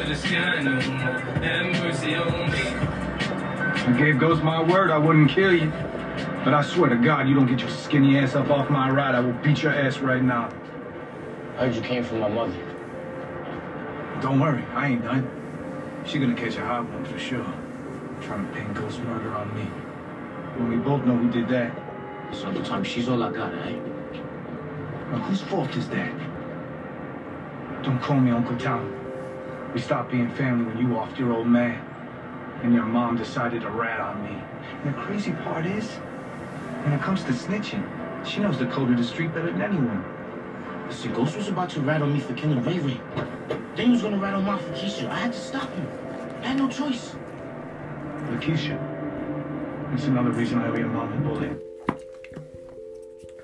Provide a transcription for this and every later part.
to the sky no more. Have mercy on me. I gave Ghost my word I wouldn't kill you. But I swear to God, you don't get your skinny ass up off my ride, I will beat your ass right now. I heard you came from my mother. Don't worry, I ain't done. She gonna catch a hot one for sure. Trying to pin Ghost murder on me. When we both know who did that. So the time she's all I got, eh? Now, whose fault is that? Don't call me Uncle Tom. We stopped being family when you offed your old man. And your mom decided to rat on me. And the crazy part is, when it comes to snitching, she knows the code of the street better than anyone. Listen, Ghost was about to rat on me for killing Ray Ray. Then he was gonna rat on my for Keisha. I had to stop him. I had no choice. Lakeisha. That's another reason I owe your mom a bullet.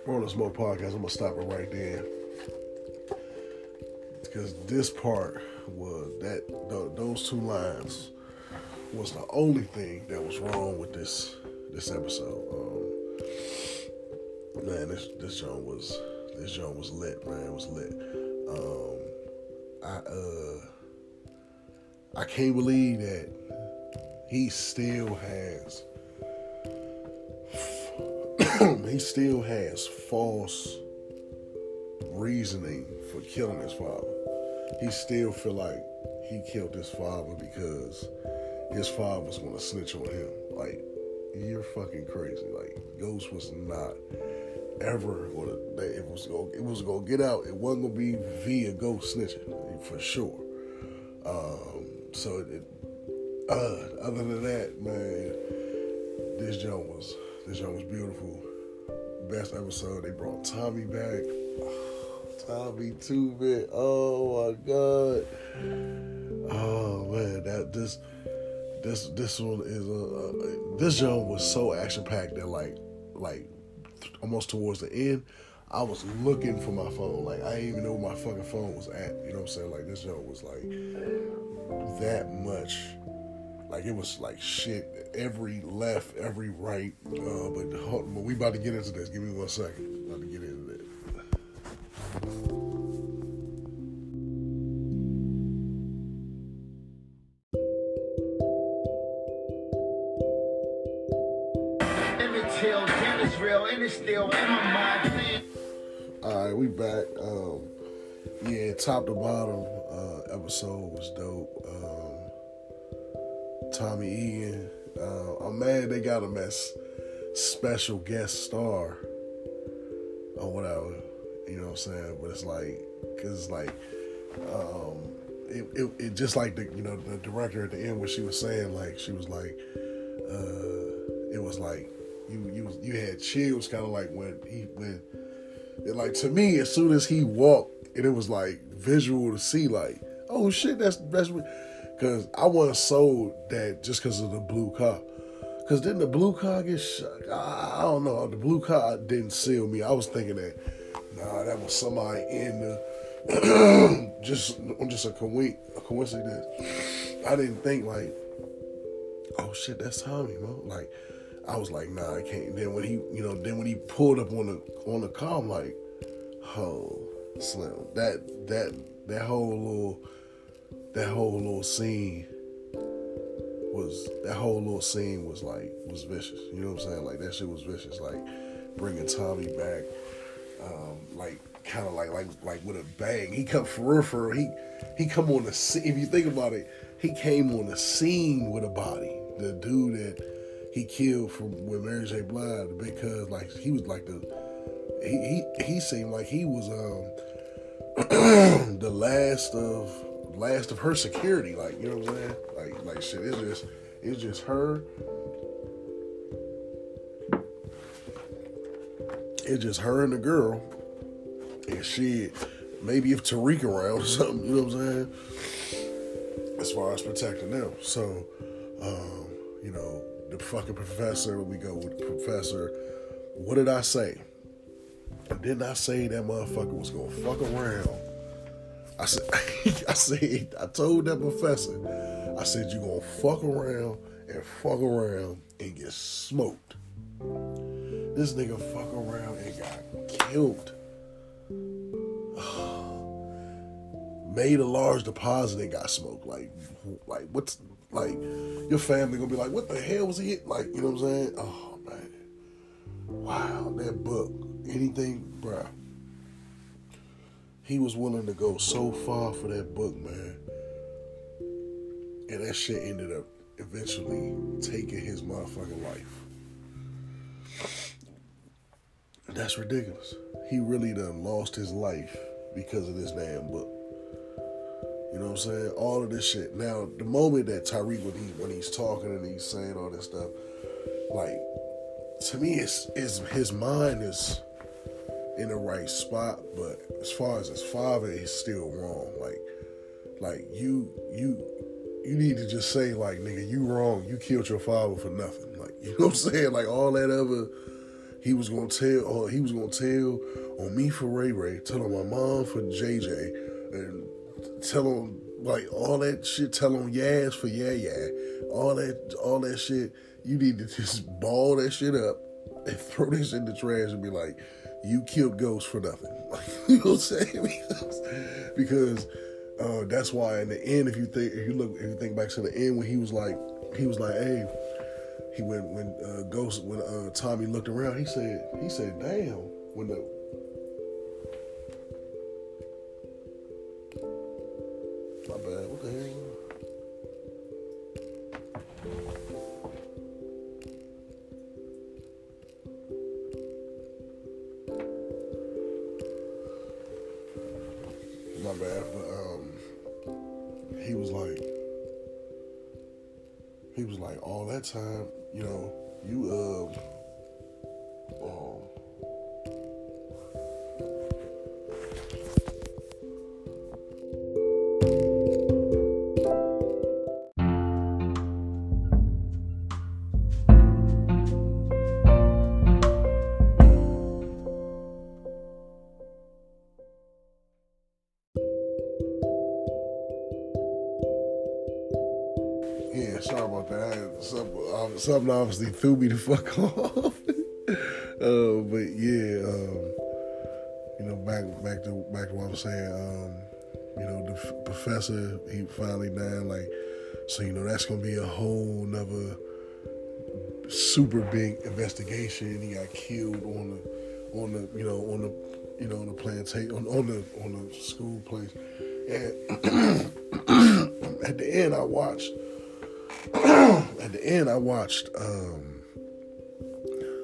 on the Smoke Podcast, I'm gonna stop it right there. Because this part was that th- those two lines was the only thing that was wrong with this this episode. Um, man, this this joint was this joint was lit, man. It was lit. Um, I uh I can't believe that he still has he still has false reasoning for killing his father. He still feel like he killed his father because his father was gonna snitch on him. Like, you're fucking crazy. Like, Ghost was not ever gonna it was gonna it was gonna get out. It wasn't gonna be via Ghost snitching for sure. Um, so it, uh, other than that, man, this joint was this joint was beautiful. Best episode. They brought Tommy back. Tommy too, man. Oh my god. Oh man, that this this this one is a uh, this joint was so action packed that like like almost towards the end, I was looking for my phone. Like I didn't even know where my fucking phone was at. You know what I'm saying? Like this joint was like that much. Like it was like shit. Every left, every right. Uh, but, but we about to get into this. Give me one second. About to get into All right, we back. Um, yeah, top to bottom, uh, episode was dope. Um, Tommy Egan. Uh, I'm mad they got him as special guest star or whatever. You know what I'm saying? But it's like, cause it's like, um, it, it, it just like the you know the director at the end when she was saying like she was like, uh, it was like you you you had chills kind of like when he when it, like to me as soon as he walked and it was like visual to see like oh shit that's that's because I wasn't sold that just because of the blue car. Because then the blue car get shot? I don't know. The blue car didn't seal me. I was thinking that nah that was somebody in the just just a, coin- a coincidence I didn't think like oh shit, that's Tommy, bro. Like, I was like, nah, I can't. Then when he, you know, then when he pulled up on the on the car, I'm like, oh, Slim, that that that whole little that whole little scene was that whole little scene was like was vicious. You know what I'm saying? Like that shit was vicious. Like bringing Tommy back, um, like kind of like like like with a bang. He come for real, for real. He he come on the scene. If you think about it, he came on the scene with a body. The dude that he killed from with Mary J. Blige, cuz, like he was like the he he he seemed like he was um the last of last of her security. Like you know what I'm saying? Like like shit. It's just it's just her. It's just her and the girl. And shit, maybe if Tariq around or something, you know what I'm saying? As far as protecting them. So, um, you know, the fucking professor, we go with the professor. What did I say? Didn't I say that motherfucker was gonna fuck around? I said, I said, I told that professor, I said, you gonna fuck around and fuck around and get smoked. This nigga fuck around killed. made a large deposit and got smoked. Like, like what's like your family gonna be like, what the hell was he? Like, you know what I'm saying? Oh man, wow, that book, anything, bruh. He was willing to go so far for that book, man, and that shit ended up eventually taking his motherfucking life. That's ridiculous. He really done lost his life because of this damn book. You know what I'm saying? All of this shit. Now, the moment that Tariq when he when he's talking and he's saying all this stuff, like to me, it's, it's his mind is in the right spot, but as far as his father, he's still wrong. Like, like you you you need to just say like, nigga, you wrong. You killed your father for nothing. Like, you know what I'm saying? Like all that other he was gonna tell, or he was gonna tell on me for Ray Ray, tell on my mom for JJ, and tell on like all that shit, tell on Yaz for Yeah Yeah, all that, all that shit. You need to just ball that shit up and throw this in the trash and be like, you killed Ghost for nothing. You know what I'm saying? because uh, that's why in the end, if you think, if you look, if you think back to the end when he was like, he was like, hey he went when uh, Ghost when uh, Tommy looked around. He said he said, "Damn." When the my bad. What the hell? My bad, but um, he was like, he was like, all that time, you know, you um, um something obviously threw me the fuck off. uh, but yeah, um, you know, back back to back to what I was saying. Um, you know, the f- professor he finally died. Like, so you know that's gonna be a whole nother super big investigation. He got killed on the on the you know on the you know on the plantation on, on the on the school place. And at the end, I watched at the end, I watched um,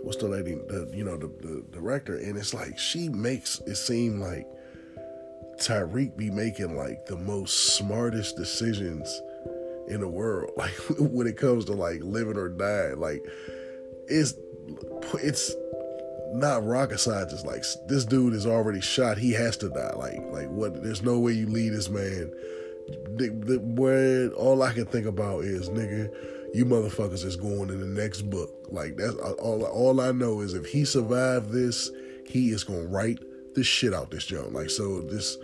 what's the lady, the you know the, the director, and it's like she makes it seem like Tariq be making like the most smartest decisions in the world, like when it comes to like living or dying. Like it's it's not rocket science. It's like this dude is already shot. He has to die. Like like what? There's no way you leave this man the, the word all I can think about is nigga, you motherfuckers is going in the next book. Like that's all. All I know is if he survived this, he is gonna write the shit out this joint. Like so, this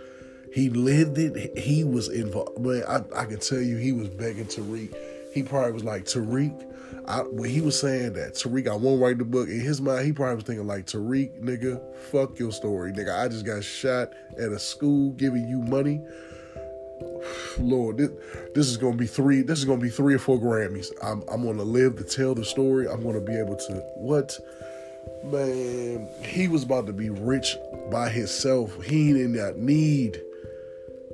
he lived it. He was involved. But I, I can tell you, he was begging Tariq. He probably was like Tariq. I, when he was saying that Tariq, I won't write the book. In his mind, he probably was thinking like Tariq, nigga, fuck your story, nigga. I just got shot at a school giving you money. Lord, this, this, is gonna be three. This is gonna be three or four Grammys. I'm, I'm gonna live to tell the story. I'm gonna be able to what, man. He was about to be rich by himself. He did not need.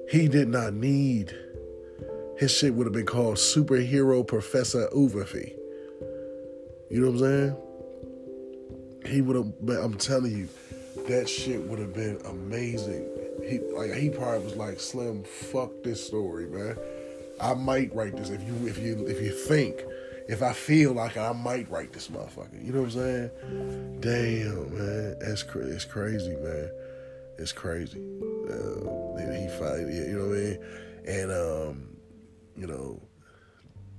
He did not need. His shit would have been called Superhero Professor Overfee. You know what I'm saying? He would have. I'm telling you, that shit would have been amazing he like he probably was like Slim, fuck this story, man. I might write this if you if you if you think if I feel like I might write this motherfucker. You know what I'm saying? Damn, man, that's it's crazy, man. It's crazy. Uh, he find you know what I mean? And um, you know,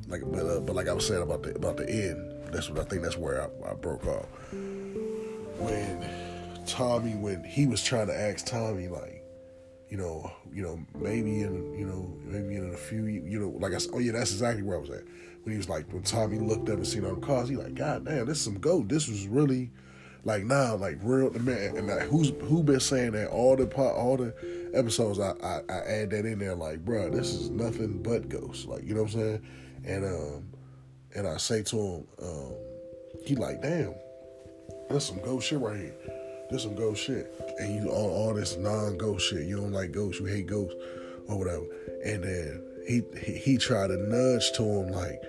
like but uh, but like I was saying about the about the end. That's what I think. That's where I, I broke off when Tommy when he was trying to ask Tommy like you know, you know, maybe in, you know, maybe in a few, you know, like I said, oh yeah, that's exactly where I was at. When he was like, when Tommy looked up and seen all the cars, he like, God damn, this is some gold. This was really, like, nah, like real man. And like, who's who been saying that all the all the episodes, I, I, I add that in there like, bruh, this is nothing but ghosts. Like, you know what I'm saying? And um, and I say to him, um, he like, damn, that's some ghost shit right here. This some ghost shit. And you all all this non ghost shit. You don't like ghosts, you hate ghosts, or whatever. And then he he, he tried to nudge to him like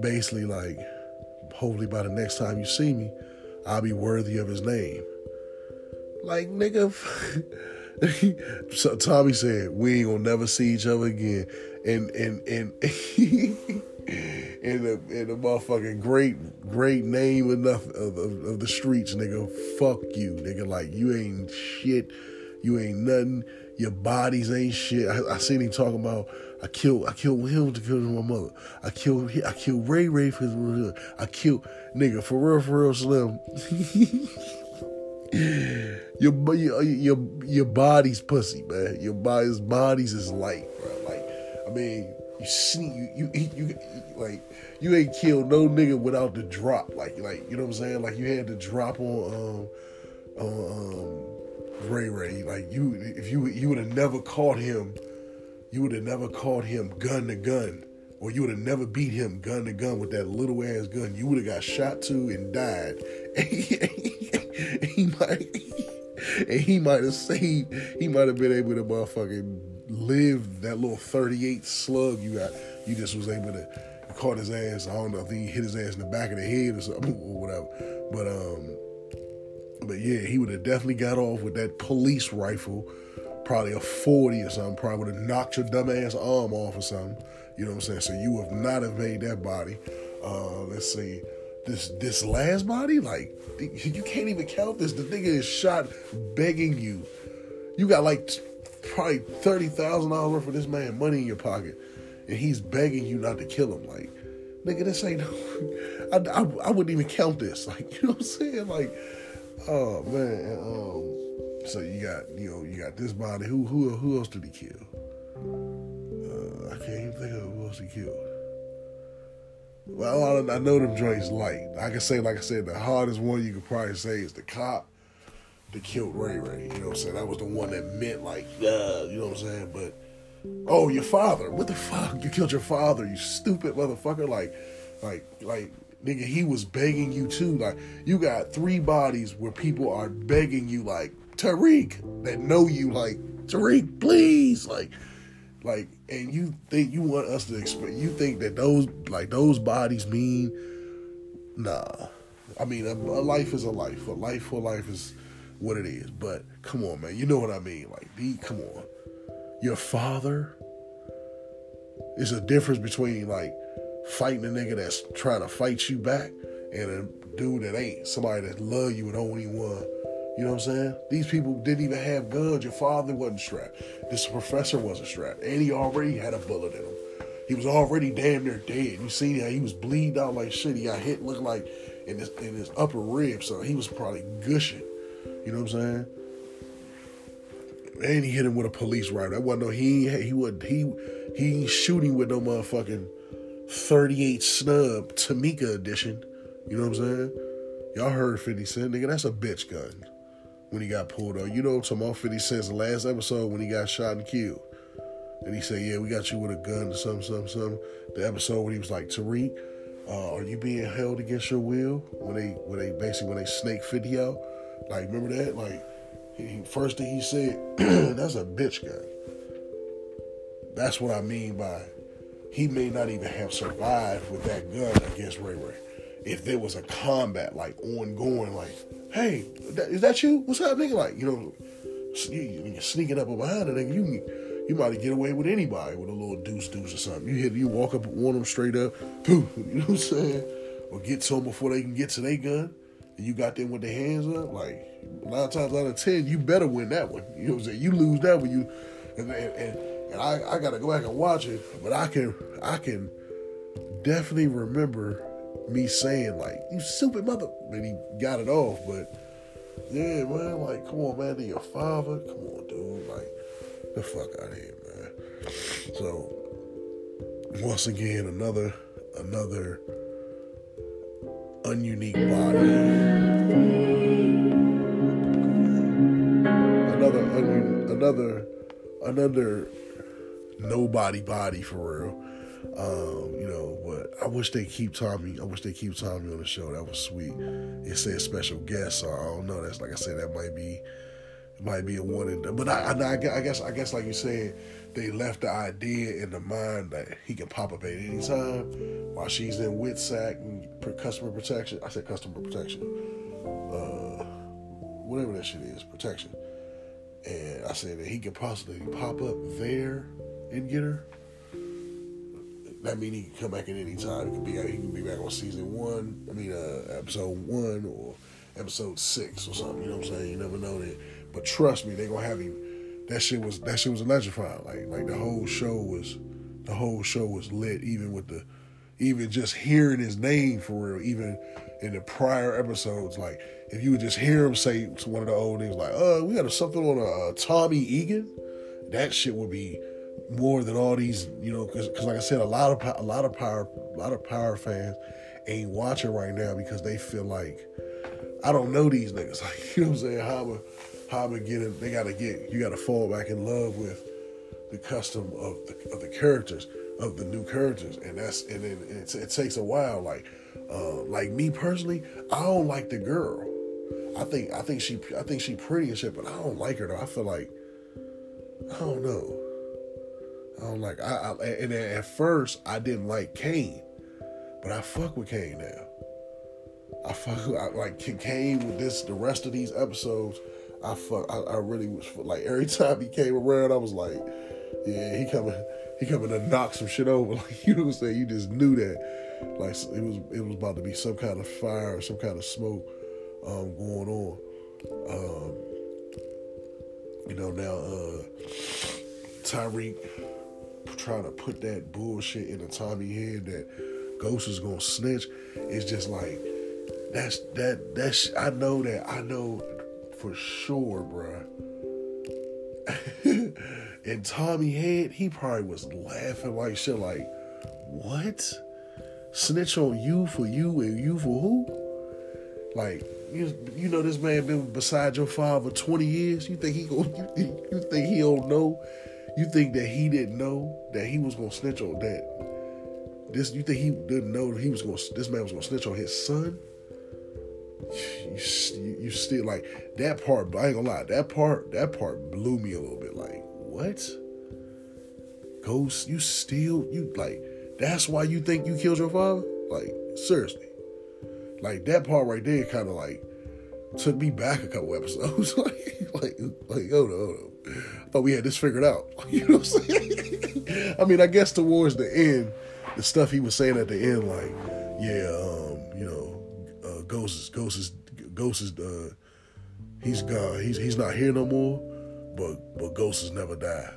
basically like hopefully by the next time you see me, I'll be worthy of his name. Like nigga so Tommy said, we ain't gonna never see each other again. And and and in the in the motherfucking great great name enough of, of, of the streets, nigga. Fuck you, nigga. Like you ain't shit. You ain't nothing. Your bodies ain't shit. I, I seen him talking about. I killed. I killed him to kill my mother. I killed. I killed Ray Ray for his. mother. I killed nigga for real. For real, Slim. your your your your body's pussy, man. Your body's bodies is light, bro. Like, I mean, you see, you you you, like you ain't killed no nigga without the drop. Like like you know what I'm saying? Like you had the drop on um um Ray Ray. Like you if you you would have never caught him, you would have never caught him gun to gun. Or you would have never beat him gun to gun with that little ass gun. You would have got shot too and died. and he might and he might have saved he might have been able to motherfucking live that little 38 slug you got. You just was able to caught his ass. I don't know. I think he hit his ass in the back of the head or something or whatever. But um, but yeah, he would have definitely got off with that police rifle, probably a forty or something. Probably would have knocked your dumb ass arm off or something. You know what I'm saying? So you would not have made that body. Uh, let's see. This this last body, like you can't even count this. The nigga is shot begging you. You got like probably thirty thousand dollars worth of this man money in your pocket and he's begging you not to kill him. Like, nigga, this ain't. I, I, I wouldn't even count this. Like, you know what I'm saying? Like, oh man. Um, so you got you know you got this body. Who who who else did he kill? Uh, I can't even think of who else he killed. Well, I know them joints light. I can say, like I said, the hardest one you could probably say is the cop that killed Ray Ray. You know what I'm saying? That was the one that meant like, yeah, you know what I'm saying? But Oh, your father. What the fuck? You killed your father, you stupid motherfucker. Like, like, like, nigga, he was begging you too. Like, you got three bodies where people are begging you, like, Tariq, that know you, like, Tariq, please. Like, like, and you think you want us to expect, you think that those, like, those bodies mean, nah. I mean, a, a life is a life. A life for life is what it is. But come on, man. You know what I mean? Like, be, come on your father. It's a difference between like fighting a nigga that's trying to fight you back and a dude that ain't somebody that love you and only one. You know what I'm saying? These people didn't even have guns. Your father wasn't strapped. This professor wasn't strapped. And he already had a bullet in him. He was already damn near dead. You see how he was bleeding out like shit. He got hit looking like in his in his upper rib, so he was probably gushing. You know what I'm saying? and he hit him with a police rifle. That wasn't no he he would he he shooting with no motherfucking 38 snub Tamika edition. You know what I'm saying? Y'all heard 50 Cent, nigga. That's a bitch gun. When he got pulled on, you know, I'm about 50 Cent's last episode when he got shot and killed. And he said, "Yeah, we got you with a gun, or something, something, something." The episode when he was like, "Tariq, uh, are you being held against your will?" When they, when they basically when they snake 50 out, like remember that, like he, first thing he said, that's a bitch gun. That's what I mean by he may not even have survived with that gun against Ray Ray. If there was a combat like ongoing, like, hey, is that you? What's happening? Like, you know, you, are sneaking up behind a nigga, you you might get away with anybody with a little deuce deuce or something. You hit, you walk up on them straight up, poof, you know what I'm saying? Or get to them before they can get to their gun you got them with the hands up, like nine times out of ten, you better win that one. You know what I'm saying? You lose that one, you and and, and I, I gotta go back and watch it, but I can I can definitely remember me saying like, "You stupid mother," and he got it off. But yeah, man, like, come on, man, to your father, come on, dude, like, the fuck out of here, man. So once again, another another ununique body. Another un- another another nobody body for real. Um, you know, but I wish they keep Tommy. I wish they keep Tommy on the show. That was sweet. It said special guest, so I don't know. That's like I said, that might be it might be a one and done. But I, I, I guess I guess like you said, they left the idea in the mind that he can pop up at any time while she's in WITSEC and customer protection. I said customer protection. Uh, whatever that shit is, protection. And I said that he could possibly pop up there and get her. That means he can come back at any time. He can be he can be back on season one. I mean, uh, episode one or episode six or something. You know what I'm saying? You never know that. But trust me, they're gonna have him. That shit was that shit was electrifying. Like like the whole show was, the whole show was lit. Even with the, even just hearing his name for real. Even in the prior episodes, like if you would just hear him say to one of the old niggas like, "Uh, we got something on a uh, Tommy Egan," that shit would be more than all these, you know, because like I said, a lot of a lot of power, a lot of power fans ain't watching right now because they feel like I don't know these niggas. Like you know what I'm saying? How how am getting? They gotta get you gotta fall back in love with the custom of the of the characters of the new characters, and that's and then it, it takes a while. Like uh, like me personally, I don't like the girl. I think I think she I think she pretty and shit, but I don't like her though. I feel like I don't know. I don't like I, I and at first I didn't like Cane, but I fuck with Cane now. I fuck I, like Cane with this the rest of these episodes. I fuck I, I really was like every time he came around, I was like, yeah, he coming he coming to knock some shit over. Like you know what I'm saying? You just knew that like it was it was about to be some kind of fire or some kind of smoke um, going on. Um, you know now uh, Tariq trying to put that bullshit in the Tommy head that Ghost is gonna snitch. It's just like that's that that's I know that I know for sure, bruh. and Tommy head, he probably was laughing like shit, like, what? Snitch on you for you and you for who? Like, you, you know this man been beside your father 20 years. You think he go you think, you think he don't know? You think that he didn't know that he was gonna snitch on that? This you think he didn't know that he was gonna this man was gonna snitch on his son? You, you, still like that part. I ain't gonna lie, that part that part blew me a little bit. Like what? Ghost, you still you like that's why you think you killed your father? Like seriously, like that part right there kind of like took me back a couple episodes. like like like on, hold on. I thought we had this figured out. You know what I'm saying? I mean, I guess towards the end, the stuff he was saying at the end, like, yeah, um, you know, Ghost is Ghost is Ghost is uh, he's gone. He's he's not here no more. But but Ghost has never died,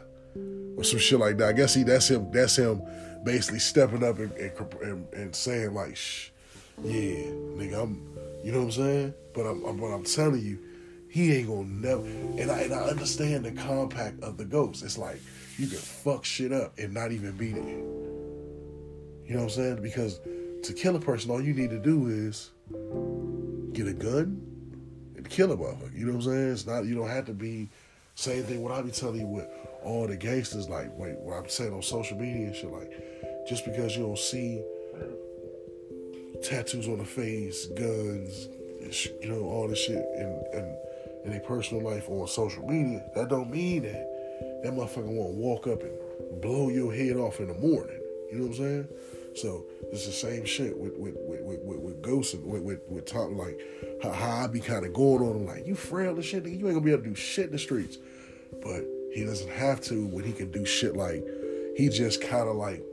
or some shit like that. I guess he that's him. That's him basically stepping up and and, and saying like, shh, yeah, nigga, I'm, you know what I'm saying? But I'm, I'm but I'm telling you he ain't gonna never. And I, and I understand the compact of the ghost. It's like you can fuck shit up and not even be there. You know what I'm saying? Because to kill a person, all you need to do is get a gun and kill a motherfucker. You know what I'm saying? It's not. You don't have to be. Same thing. What I be telling you with all the gangsters, like wait, what I'm saying on social media and shit, like just because you don't see tattoos on the face, guns, you know, all this shit, in, in, in their personal life on social media, that don't mean that that motherfucker won't walk up and blow your head off in the morning. You know what I'm saying? So it's the same shit with with with with, with, with Ghost and with with, with like how, how I be kind of going on. I'm like, you frail and shit, nigga. You ain't gonna be able to do shit in the streets. But he doesn't have to when he can do shit like he just kind of like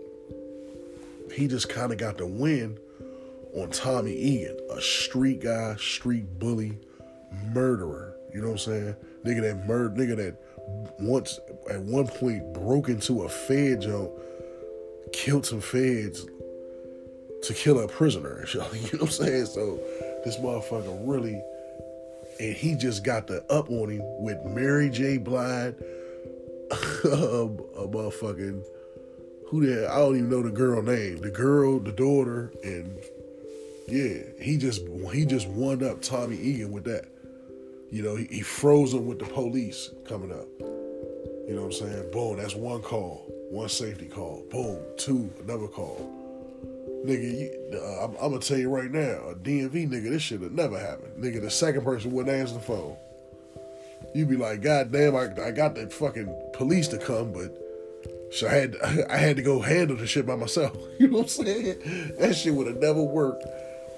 he just kind of got the win on Tommy Egan, a street guy, street bully, murderer. You know what I'm saying? Nigga that murdered, nigga that once at one point broke into a fed killed some feds to kill a prisoner. You know what I'm saying? So this motherfucker really, and he just got the up on him with Mary J. Blige, a, um, a motherfucking who that I don't even know the girl name. The girl, the daughter, and yeah, he just he just won up Tommy Egan with that. You know, he, he froze him with the police coming up. You know what I'm saying? Boom, that's one call, one safety call. Boom, two, another call. Nigga, you, uh, I'm, I'm gonna tell you right now, a DMV nigga, this shit have never happened. Nigga, the second person wouldn't answer the phone. You'd be like, God damn, I, I got the fucking police to come, but so I had I had to go handle the shit by myself. You know what I'm saying? That shit would have never worked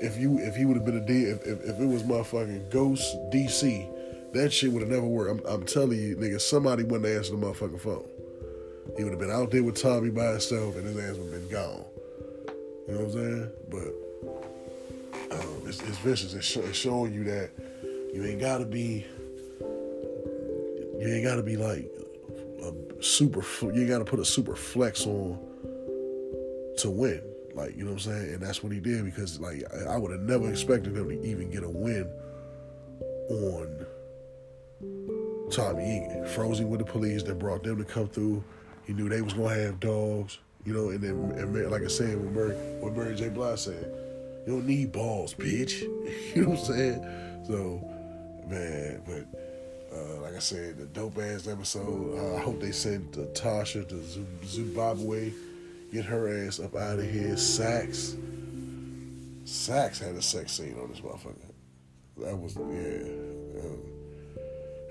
if you if he would have been a D if, if, if it was motherfucking Ghost DC. That shit would have never worked. I'm, I'm telling you, nigga, somebody wouldn't answer the motherfucking phone. He would have been out there with Tommy by himself, and his ass would have been gone. You know what I'm saying? But um, it's, it's vicious. It's, it's showing you that you ain't gotta be. You ain't gotta be like a super. You gotta put a super flex on to win. Like you know what I'm saying? And that's what he did because like I, I would have never expected him to even get a win on Tommy Egan. Frozen with the police that brought them to come through. He knew they was gonna have dogs. You know, and then and like I said, what Mary, what Mary J. Blige said, you don't need balls, bitch. you know what I'm saying? So, man, but uh, like I said, the dope ass episode. Uh, I hope they send Tasha to Zimbabwe, get her ass up out of here. Saxe, Saxe had a sex scene on this motherfucker. That was yeah. Um,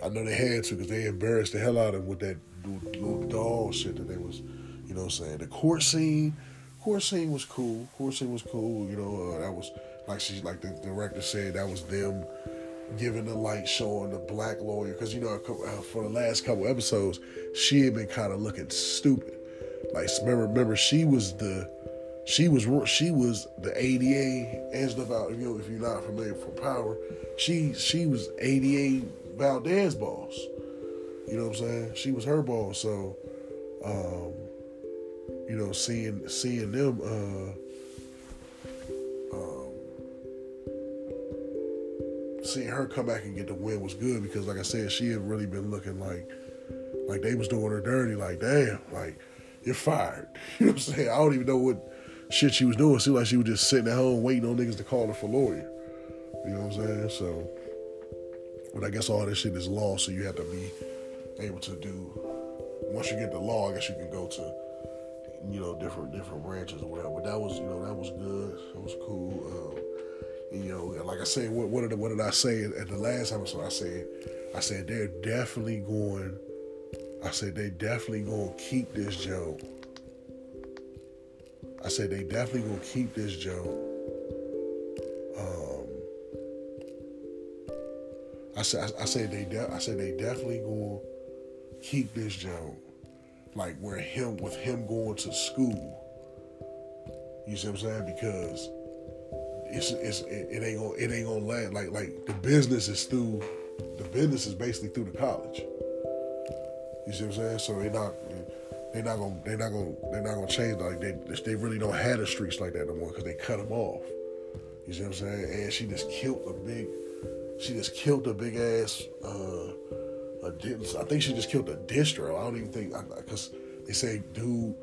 I know they had to because they embarrassed the hell out of him with that little doll shit that they was, you know, what I'm saying the court scene. Court scene was cool. Court scene was cool. You know, uh, that was like she, like the director said, that was them giving the light, showing the black lawyer. Because you know, uh, for the last couple episodes, she had been kind of looking stupid. Like remember, remember she was the, she was she was the ADA and stuff out. You know, if you're not familiar for Power, she she was ADA Valdez boss. You know what I'm saying? She was her boss. So, um, you know, seeing seeing them, uh, um, seeing her come back and get the win was good because, like I said, she had really been looking like like they was doing her dirty. Like, damn, like you're fired. You know what I'm saying? I don't even know what shit she was doing. It seemed like she was just sitting at home waiting on niggas to call her for lawyer. You know what I'm saying? So, but I guess all this shit is law, so you have to be able to do. Once you get the law, I guess you can go to, you know, different different branches or whatever. But that was, you know, that was good. That was cool. Um, you know, like I said, what what did what did I say at the last episode? I said, I said they're definitely going. I said they definitely gonna keep this joke. I said they definitely gonna keep this joke. Um, I said I, I said they de- I said they definitely gonna keep this joke. Like where him with him going to school. You see what I'm saying? Because it's it's it, it ain't gonna it ain't gonna land like like the business is through the business is basically through the college. You see what I'm saying? So they not they not gonna they not gonna they're not gonna change like they they really don't have the streets like that no more because they cut them off. You see what I'm saying? And she just killed a big she just killed a big ass uh a I think she just killed a distro. I don't even think because they say dude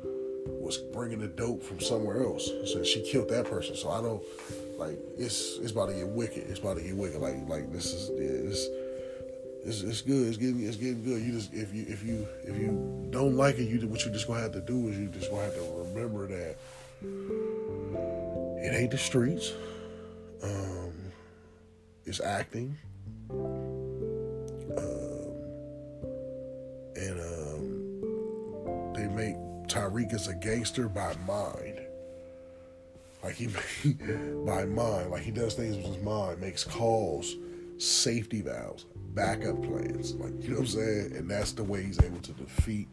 was bringing the dope from somewhere else. So she killed that person. So I don't like it's it's about to get wicked. It's about to get wicked. Like like this is yeah, this it's, it's good. It's getting it's getting good. You just if you if you if you don't like it, you what you just gonna have to do is you just gonna have to remember that it ain't the streets. Um, it's acting. And um, they make Tariq as a gangster by mind. Like he by mind, like he does things with his mind, makes calls, safety valves, backup plans. Like you know what I'm saying? And that's the way he's able to defeat.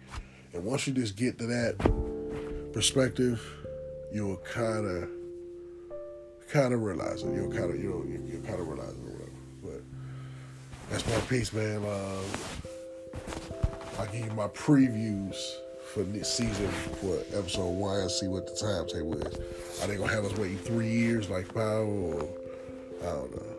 And once you just get to that perspective, you'll kind of kind of realize it. You'll kind of you know you- you'll kind of realize it or whatever. But that's my piece, man. Um, I'll give you my previews for this season for episode one and see what the timetable is. Are they gonna have us waiting three years like Power or I don't know.